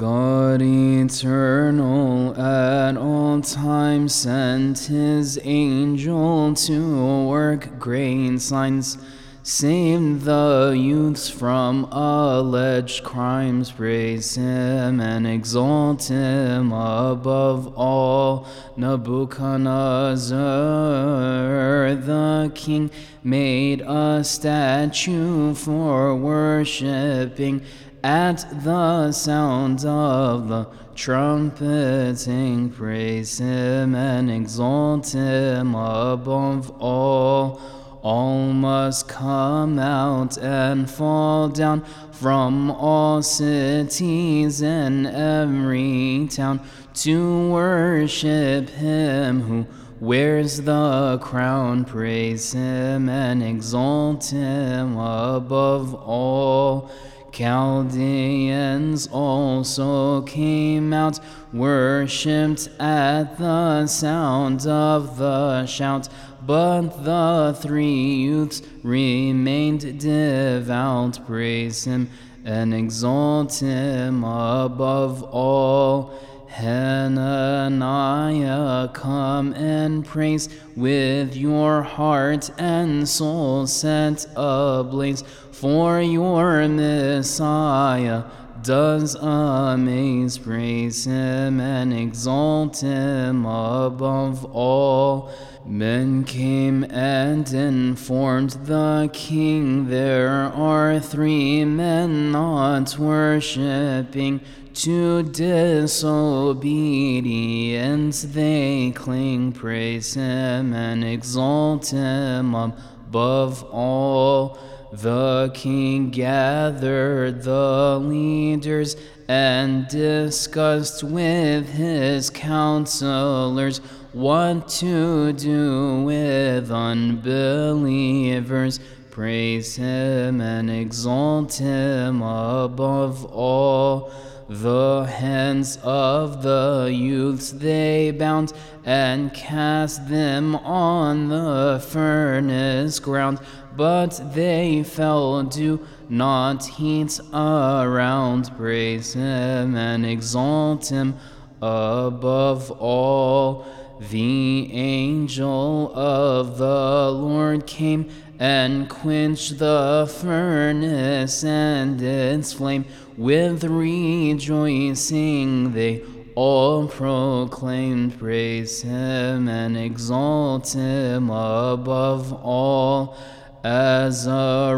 God eternal at all times sent his angel to work great signs, saved the youths from alleged crimes, praise him and exalt him above all. Nebuchadnezzar the king made a statue for worshipping at the sound of the trumpeting, praise him and exalt him above all. All must come out and fall down from all cities and every town to worship him who wears the crown. Praise him and exalt him above all. Chaldeans also came out, worshipped at the sound of the shout, but the three youths remained devout. Praise him and exalt him above all. Hananiah, come and praise with your heart and soul set ablaze, for your Messiah does amaze. Praise him and exalt him above all. Men came and informed the king there are three men not worshipping to disobedience they cling, praise him and exalt him above all. The king gathered the leaders and discussed with his counselors what to do with unbelievers. Praise him and exalt him above all. The hands of the youths they bound and cast them on the furnace ground, but they fell, do not heat around. Praise him and exalt him above all. The angel of the Lord came and quenched the furnace and its flame. With rejoicing they all proclaimed, Praise him and exalt him above all. Azariah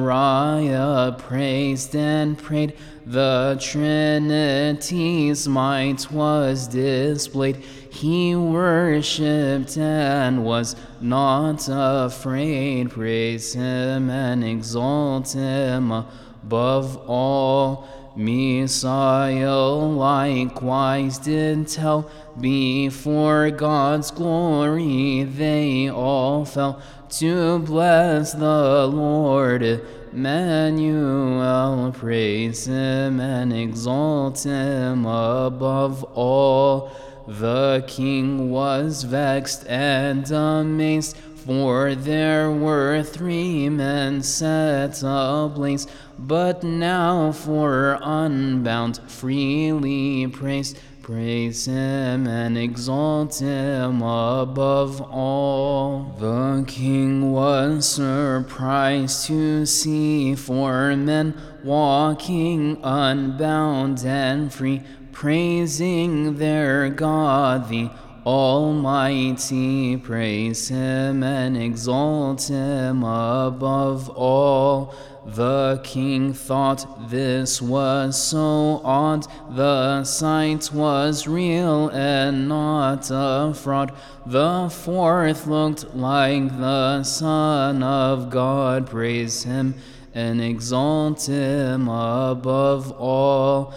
praised and prayed, the Trinity's might was displayed. He worshipped and was not afraid. Praise him and exalt him above all. Mishael likewise did tell before God's glory they all fell to bless the Lord. Emmanuel, praise him and exalt him above all. The king was vexed and amazed, for there were three men set ablaze, but now for unbound freely praised. Praise him and exalt him above all. The king was surprised to see four men walking unbound and free, praising their God, the Almighty. Praise him and exalt him above all. The king thought this was so odd. The sight was real and not a fraud. The fourth looked like the Son of God. Praise him and exalt him above all.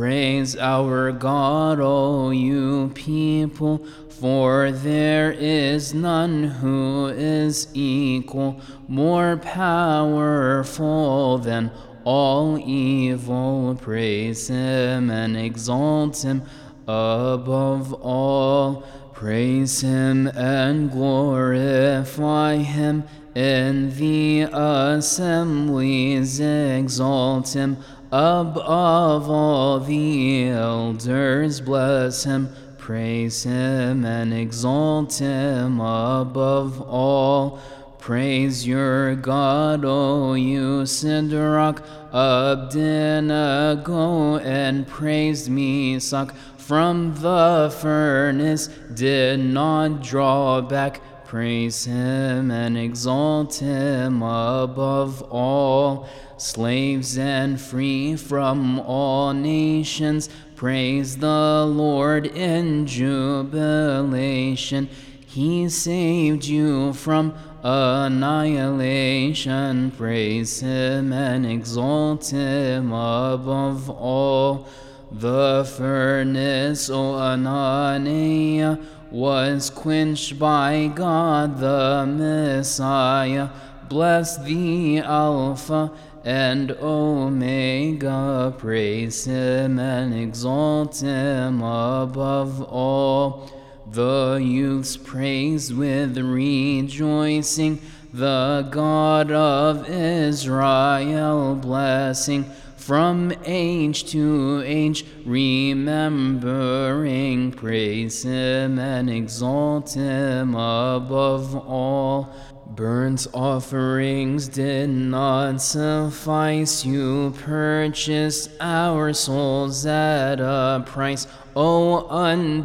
Praise our God, O you people, for there is none who is equal, more powerful than all evil. Praise him and exalt him above all. Praise him and glorify him in the assemblies, exalt him Above all the elders, bless him, praise him, and exalt him above all. Praise your God, O you Sidrak, Abednego, and praised Meshach from the furnace, did not draw back. Praise him and exalt him above all slaves and free from all nations. Praise the Lord in jubilation. He saved you from annihilation. Praise him and exalt him above all. The furnace, O Ananiah, was quenched by God the Messiah. Bless the Alpha and Omega, praise him and exalt him above all. The youths praise with rejoicing the God of Israel, blessing from age to age, remembering, praise him and exalt him above all. Burnt offerings did not suffice. You purchased our souls at a price. O undefiled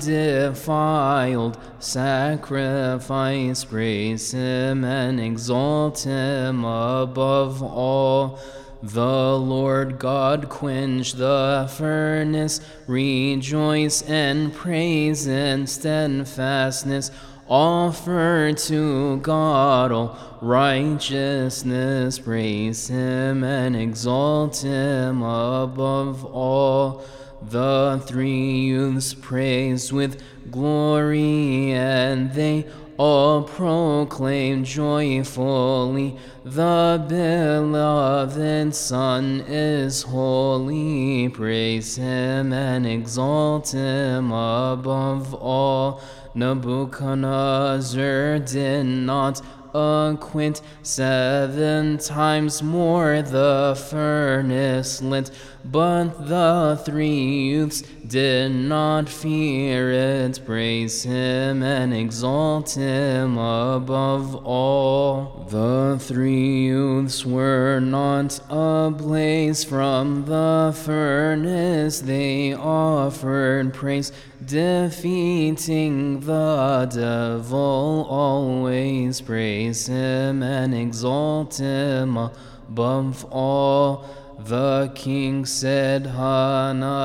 sacrifice, praise Him and exalt Him above all. The Lord God quench the furnace, rejoice and praise in steadfastness Offer to God all righteousness, praise Him and exalt Him above all. The three youths praised with glory, and they all proclaim joyfully the beloved Son is holy. Praise Him and exalt Him above all. Nebuchadnezzar did not acquaint seven times more the furnace lit, but the three youths did not fear it. Praise him and exalt him above all. The three youths were not ablaze from the furnace, they offered praise defeating the devil. Always praise him and exalt him above all. The king said, Hananiah,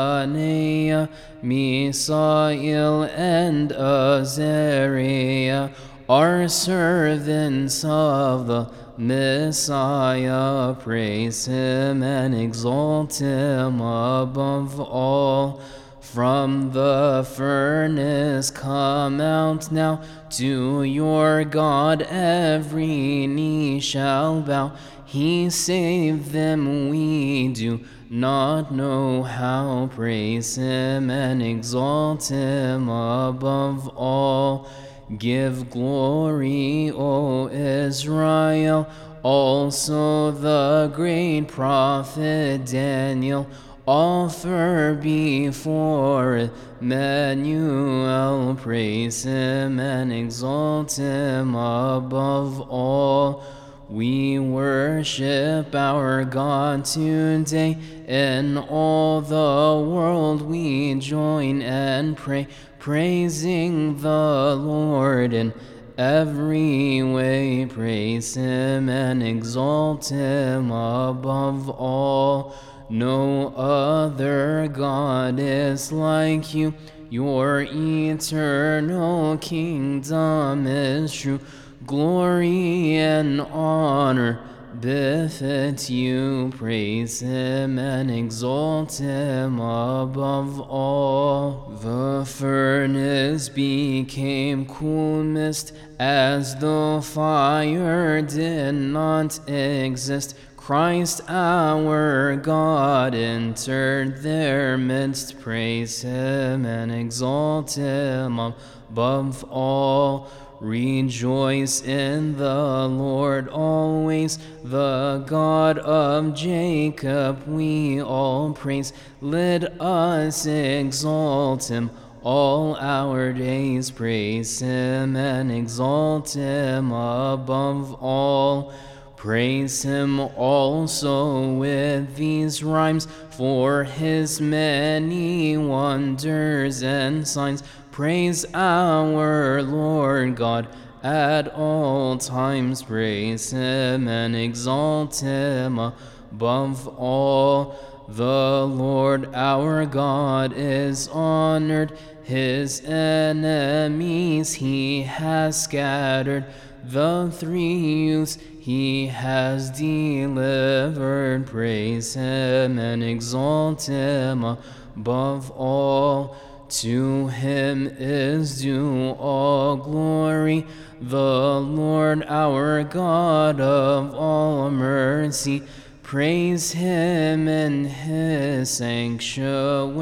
Mishael, and Azariah are servants of the Messiah. Praise him and exalt him above all. From the furnace come out now to your God, every knee shall bow. He saved them, we do not know how. Praise Him and exalt Him above all. Give glory, O Israel, also the great prophet Daniel offer before Emmanuel, praise him and exalt him above all. We worship our God today. In all the world we join and pray, praising the Lord in every way. Praise Him and exalt Him above all. No other God is like you. Your eternal kingdom is true. Glory and honor befit you. Praise him and exalt him above all. The furnace became cool mist as though fire did not exist Christ our God entered their midst. Praise him and exalt him above all. Rejoice in the Lord always, the God of Jacob we all praise. Let us exalt him all our days, praise him and exalt him above all. Praise him also with these rhymes for his many wonders and signs. Praise our Lord God at all times. Praise him and exalt him above all. The Lord our God is honored, his enemies he has scattered. The three youths he has delivered. Praise him and exalt him above all. To him is due all glory, the Lord our God of all mercy. Praise him in his sanctuary,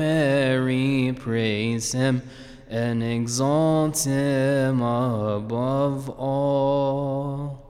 praise him and exalt him above all.